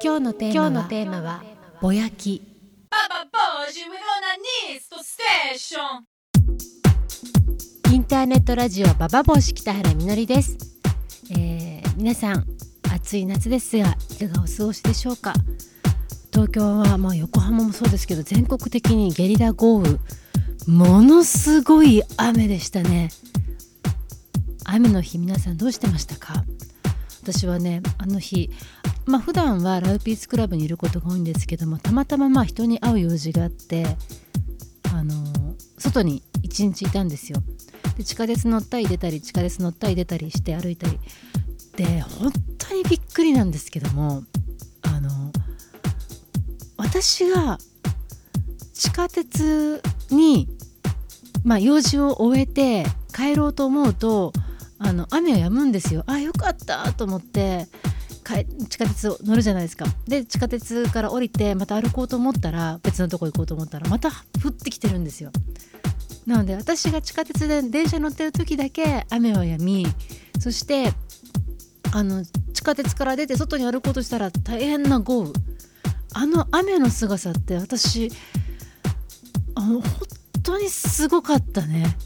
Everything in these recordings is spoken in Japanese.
今日のテーマは今日のテーマはぼやき.インターネットラジオババ帽子北原みのりです、えー、皆さん暑い夏ですがいかがお過ごしでしょうか？東京はまあ横浜もそうですけど全国的にゲリラ豪雨。ものすごい雨でしたね。雨の日皆さんどうしてましたか？私はねあの日まあ普段はラウピースクラブにいることが多いんですけどもたまたままあ人に会う用事があってあの外に一日いたんですよ。で地下鉄乗ったり出たり地下鉄乗ったり出たりして歩いたり。で本当にびっくりなんですけどもあの私が地下鉄に、まあ、用事を終えて帰ろうと思うとあの雨は止むんですよ。あよかったと思って地下鉄を乗るじゃないですか。で地下鉄から降りてまた歩こうと思ったら別のとこ行こうと思ったらまた降ってきてるんですよ。なので私が地下鉄で電車乗ってる時だけ雨は止みそしてあの地下鉄から出て外に歩こうとしたら大変な豪雨。あの雨の姿って私あの本当にすごかったね。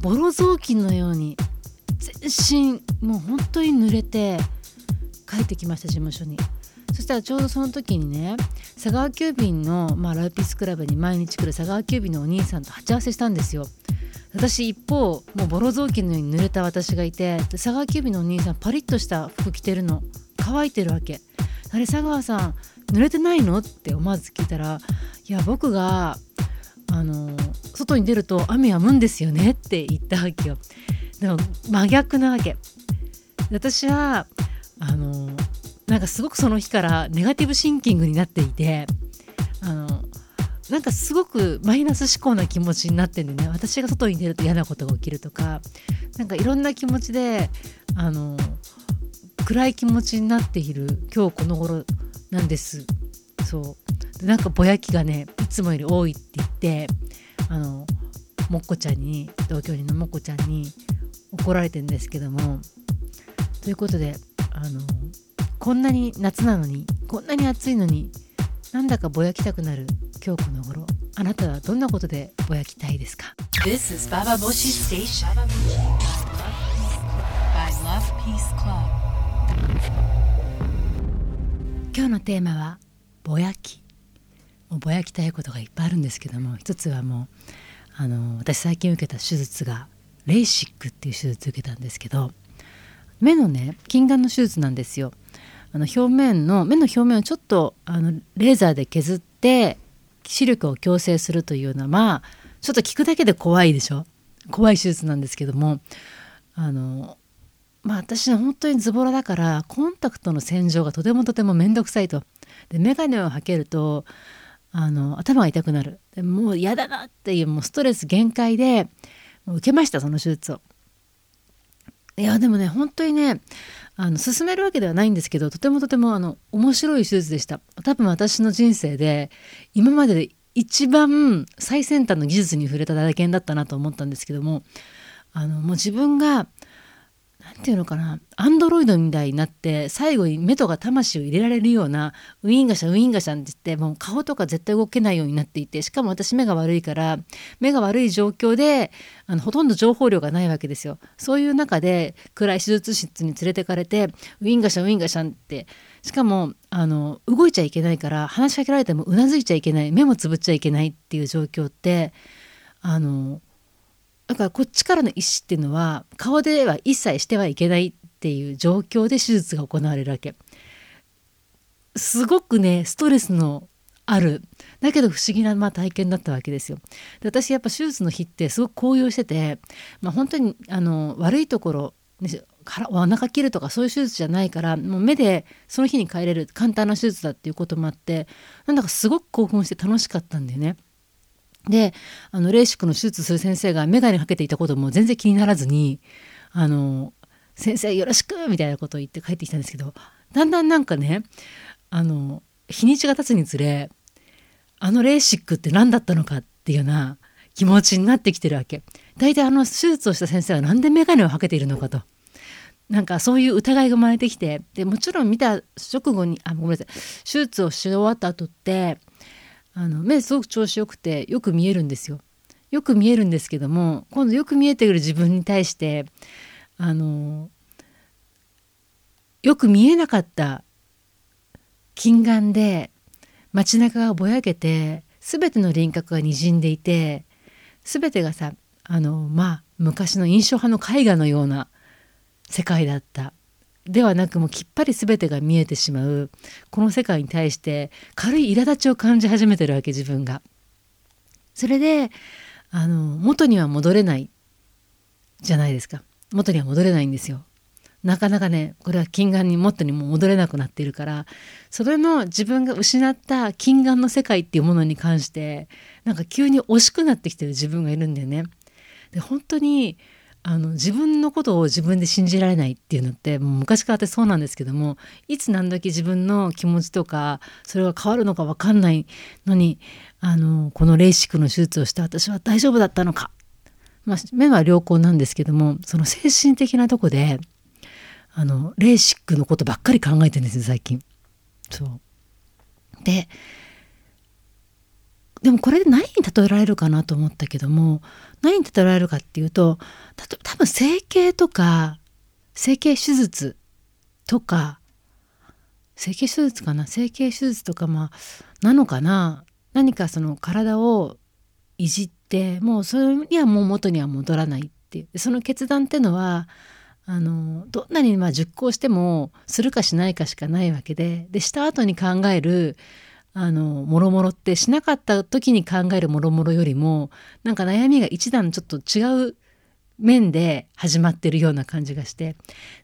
ボロ雑巾のように全身もう本当に濡れて帰ってきました事務所に。そしたらちょうどその時にね佐川急便の、まあ、ラウピスクラブに毎日来る佐川急便のお兄さんと鉢合わせしたんですよ。私一方もうボロ雑巾のように濡れた私がいて佐川急便のお兄さんパリッとした服着てるの乾いてるわけ。あれ佐川さん濡れてないの？って思わず聞いたらいや僕があの外に出ると雨止むんですよね？って言ったわけよ。でも真逆なわけ。私はあのなんかすごくその日からネガティブシンキングになっていてあのなんかすごくマイナス思考な気持ちになってんでね私が外に出ると嫌なことが起きるとかなんかいろんな気持ちであの暗い気持ちになっている今日この頃なんです。そう。でなんかぼやきがねいつもより多いって言ってあのもっこちゃんに同居人のもっこちゃんに怒られてるんですけどもということであのこんなに夏なのにこんなに暑いのになんだかぼやきたくなる今日この頃あなたはどんなことでぼやきたいですか？This is Baba Boshi Station. By Love Peace Club. 今日のテーマはぼやきもうぼやきたいことがいっぱいあるんですけども一つはもうあの私最近受けた手術がレーシックっていう手術受けたんですけど目のね近眼の手術なんですよあの表面の目の表面をちょっとあのレーザーで削って視力を矯正するというようなまあちょっと聞くだけで怖いでしょ？怖い手術なんですけどもあのまあ私は本当にズボラだからコンタクトの洗浄がとてもとても面倒くさいと。で眼鏡をかけるとあの頭が痛くなるでもう嫌だなっていうもうストレス限界で受けましたその手術を。いやでもね本当にねあの進めるわけではないんですけどとてもとてもあの面白い手術でした。多分私の人生で今までで一番最先端の技術に触れた体験だったなと思ったんですけどもあのもう自分が何て言うのかなアンドロイドみたいになって最後に目とか魂を入れられるようなウィンガシャウィンガシャンって言ってもう顔とか絶対動けないようになっていてしかも私目が悪いから目が悪い状況であのほとんど情報量がないわけですよ。そういう中で暗い手術室に連れてかれてウィンガシャウィンガシャンってしかもあの動いちゃいけないから話しかけられてもうなずいちゃいけない目もつぶっちゃいけないっていう状況ってあのだからこっちからの意思っていうのは顔では一切してはいけないっていう状況で手術が行われるわけ。すごくねストレスのある。だけど不思議なまあ体験だったわけですよ。で私やっぱ手術の日ってすごく高揚してて、まあ、本当にあの悪いところからお腹切るとかそういう手術じゃないからもう目でその日に帰れる簡単な手術だっていうこともあってなんだかすごく興奮して楽しかったんだよね。であのレーシックの手術する先生が眼鏡かけていたことも全然気にならずに「あの先生よろしく!」みたいなことを言って帰ってきたんですけどだんだんなんかねあの日にちが経つにつれあのレーシックって何だったのかっていうような気持ちになってきてるわけ。大体あの手術をした先生は何で眼鏡をかけているのかと。なんかそういう疑いが生まれてきてでもちろん見た直後にあごめんなさい手術をし終わった後ってあの目すごく調子よくてよく見えるんですよ。よく見えるんですけども今度よく見えてくる自分に対してあのよく見えなかった近眼で街中がぼやけて全ての輪郭がにじんでいて全てがさあのまあ昔の印象派の絵画のような世界だったではなくもうきっぱり全てが見えてしまうこの世界に対して軽い苛立ちを感じ始めてるわけ自分が。それであの元には戻れないじゃないですか元には戻れないんですよ。なかなかねこれは近眼に元にも戻れなくなっているからそれの自分が失った近眼の世界っていうものに関してなんか急に惜しくなってきてる自分がいるんだよね。で本当にあの自分のことを自分で信じられないっていうのってもう昔からってそうなんですけどもいつ何時自分の気持ちとかそれが変わるのか分かんないのにあのこのレーシックの手術をして私は大丈夫だったのか、まあ、目は良好なんですけどもその精神的なとこであのレーシックのことばっかり考えてるんですよ最近。そうででもこれで何に例えられるかなと思ったけども何に例えられるかっていうと多分整形とか整形手術とか整形手術かな？整形手術とかまあなのかな？何かその体をいじってもうそれにはもう元には戻らないっていう。その決断っていうのはあのどんなにまあ熟考してもするかしないかしかないわけででした後に考えるあのもろもろってしなかった時に考えるもろもろよりもなんか悩みが一段ちょっと違う面で始まってるような感じがして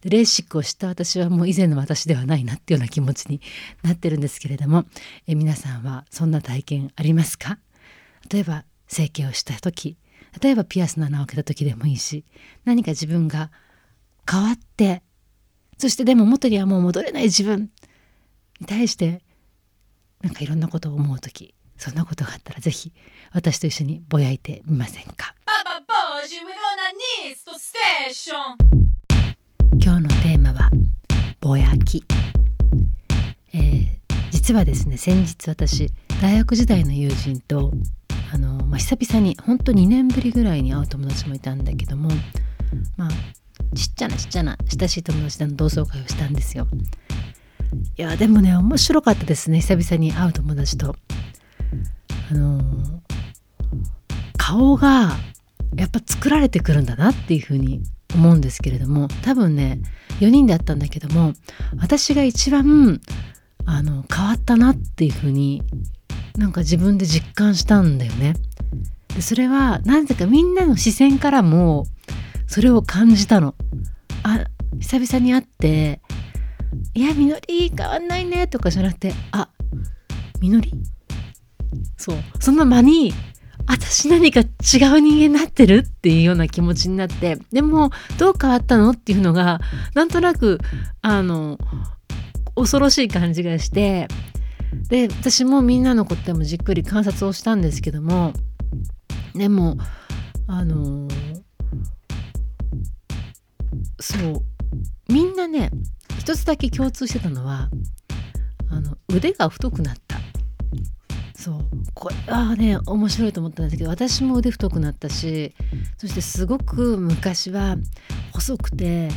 でレーシックをした私はもう以前の私ではないなっていうような気持ちになってるんですけれどもえ皆さんはそんな体験ありますか？例えば整形をした時例えばピアスの穴を開けた時でもいいし何か自分が変わってそしてでも元にはもう戻れない自分に対してなんかいろんなことを思う時そんなことがあったらぜひ私と一緒にぼやいてみませんか？今日のテーマはぼやき、えー、実はですね先日私大学時代の友人とあの、まあ、久々に本当2年ぶりぐらいに会う友達もいたんだけどもまあちっちゃなちっちゃな親しい友達での同窓会をしたんですよ。いやでもね面白かったですね久々に会う友達と。あのー、顔がやっぱ作られてくるんだなっていうふうに思うんですけれども多分ね4人で会ったんだけども私が一番あの変わったなっていうふうになんか自分で実感したんだよね。でそれはなぜかみんなの視線からもそれを感じたの。あ久々に会って「いやみのり変わんないね」とかじゃなくて「あみのり?」そうその間に私何か違う人間になってるっていうような気持ちになってでもどう変わったのっていうのがなんとなくあの恐ろしい感じがしてで私もみんなのこともじっくり観察をしたんですけどもでもあのそうみんなね一つだけ共通してたのはあの腕が太くなった。そう。これはね面白いと思ったんですけど私も腕太くなったしそしてすごく昔は細くて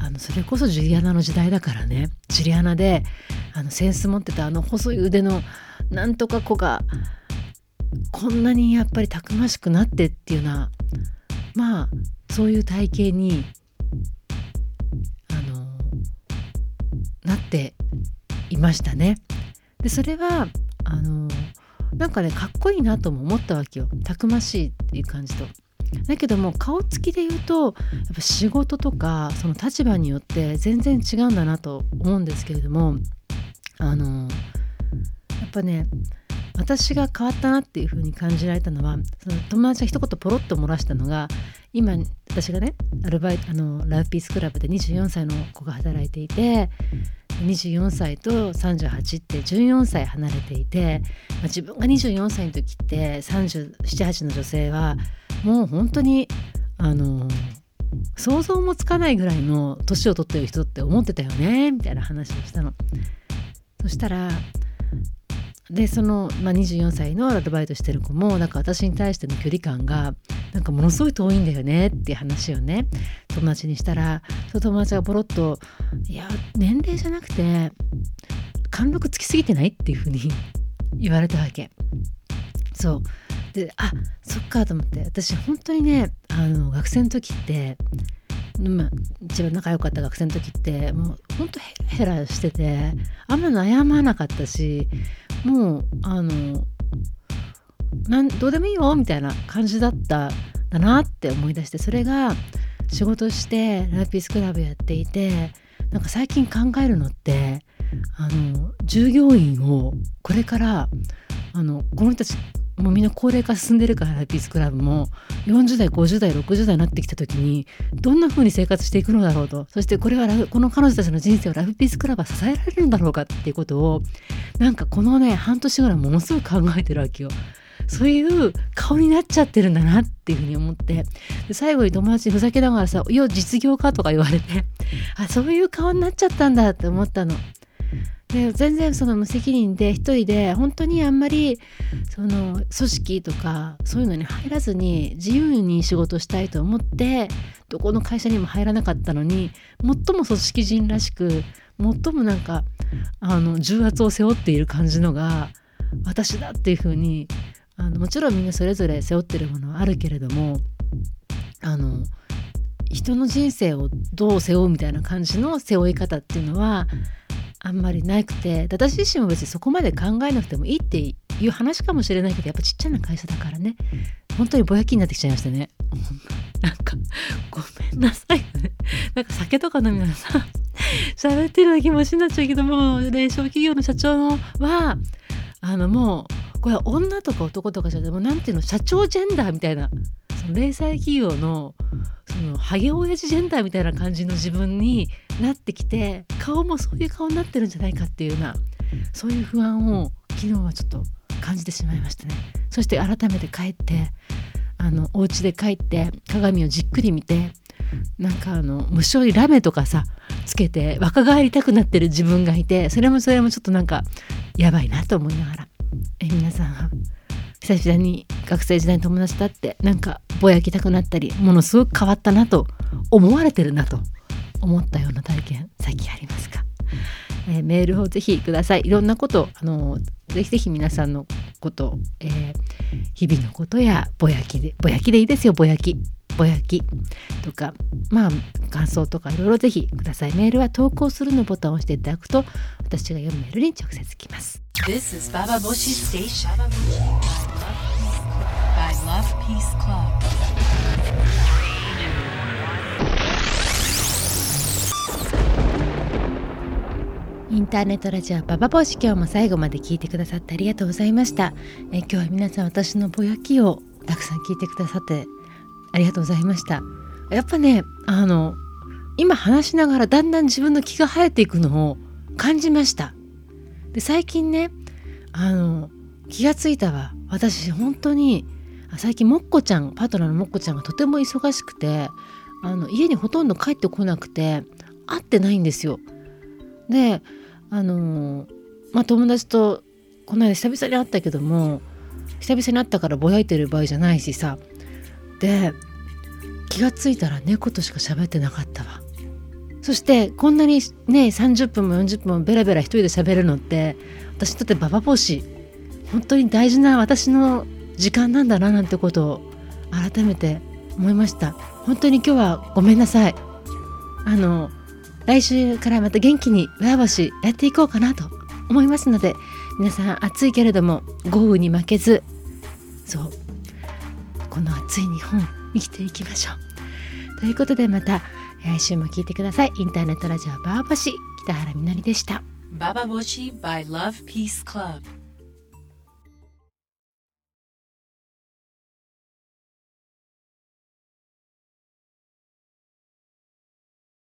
あのそれこそジュリアナの時代だからね。ジュリアナであのセンス持ってたあの細い腕のなんとか子がこんなにやっぱりたくましくなってっていうようなまあそういう体型になっていましたね。でそれはあのなんかねかっこいいなとも思ったわけよたくましいっていう感じと。だけども顔つきで言うとやっぱ仕事とかその立場によって全然違うんだなと思うんですけれどもあのやっぱね私が変わったなっていう風に感じられたのはその友達が一言ポロッと漏らしたのが今私がねアルバイあのラブピースクラブで24歳の子が働いていて24歳と38って14歳離れていて、まあ、自分が24歳の時って378の女性はもう本当にあの想像もつかないぐらいの年を取ってる人って思ってたよねみたいな話をしたの。そしたらでその、まあ、24歳のアルバイトしてる子もなんか私に対しての距離感がなんかものすごい遠いんだよねっていう話をね友達にしたらその友達がポロッと「いや年齢じゃなくて貫禄つきすぎてない?」っていうふうに 言われたわけ。そうであそっかと思って私本当にねあの学生の時ってまあ、一番仲良かった学生の時ってもうほんとヘラヘラしててあんま悩まなかったしもうあのなんどうでもいいよみたいな感じだったんだなって思い出してそれが仕事してラピースクラブやっていてなんか最近考えるのってあの従業員をこれからあのこの人たちもうみんな高齢化進んでるからラピースクラブも40代50代60代になってきた時にどんな風に生活していくのだろうと。そしてこれはこの彼女たちの人生をラブピースクラブは支えられるんだろうかっていうことをなんかこのね半年ぐらいものすごい考えてるわけよ。そういう顔になっちゃってるんだなっていうふうに思ってで最後に友達にふざけながらさ「いや実業家」とか言われてあそういう顔になっちゃったんだって思ったの。で全然その無責任で一人で本当にあんまりその組織とかそういうのに入らずに自由に仕事したいと思ってどこの会社にも入らなかったのに最も組織人らしく最もなんかあの重圧を背負っている感じのが私だっていうふうにあのもちろんみんなそれぞれ背負ってるものはあるけれどもあの人の人生をどう背負うみたいな感じの背負い方っていうのはあんまりなくて私自身も別にそこまで考えなくてもいいっていう話かもしれないけどやっぱちっちゃな会社だからね。本当にぼやきになってきちゃいましたね。なんかごめんなさいね。なんか酒とか飲みながらさ喋ってるような気持ちになっちゃうけどもね小企業の社長のはあのもうこれは女とか男とかじゃなくてもなんていうの社長ジェンダーみたいなその零細企業のそのハゲ親父ジェンダーみたいな感じの自分になってきて顔もそういう顔になってるんじゃないかっていうようなそういう不安を昨日はちょっと感じてしまいましたね。そして改めて帰ってあのお家で帰って鏡をじっくり見てなんかあの無性にラメとかさつけて若返りたくなってる自分がいてそれもそれもちょっとなんかやばいなと思いながら。え皆さん久々に学生時代に友達と会ってなんかぼやきたくなったりものすごく変わったなと思われてるなと思ったような体験最近ありますか、えー、メールをぜひください。いろんなことあのぜひぜひ皆さんのこと、えー、日々のことやぼやきでぼやきでいいですよぼやき。ぼやきとかまあ感想とかいろいろぜひください。メールは投稿するのボタンを押していただくと私が読むメールに直接来ます。This is Baba Boshi Station. By Love Peace Club. インターネットラジオババボシ今日も最後まで聞いてくださってありがとうございました。え今日は皆さん私のぼやきをたくさん聞いてくださってありがとうございました。やっぱねあの今話しながらだんだん自分の気が生えていくのを感じました。で最近ねあの気がついたわ。私本当に最近もっこちゃんパートナーのもっこちゃんがとても忙しくてあの家にほとんど帰ってこなくて会ってないんですよ。であのまあ友達とこの間久々に会ったけども久々に会ったからぼやいてる場合じゃないしさで気がついたら猫としか喋ってなかったわ。そしてこんなにね30分も40分もベラベラ一人で喋るのって私にとってババ帽子本当に大事な私の時間なんだななんてことを改めて思いました。本当に今日はごめんなさい。あの来週からまた元気に親星やっていこうかなと思いますので皆さん暑いけれども豪雨に負けず。そう。この暑い日本生きていきましょう。ということでまた来週も聞いてください。インターネットラジオバーバシ北原みのりでした。ババボシ by Love Peace Club.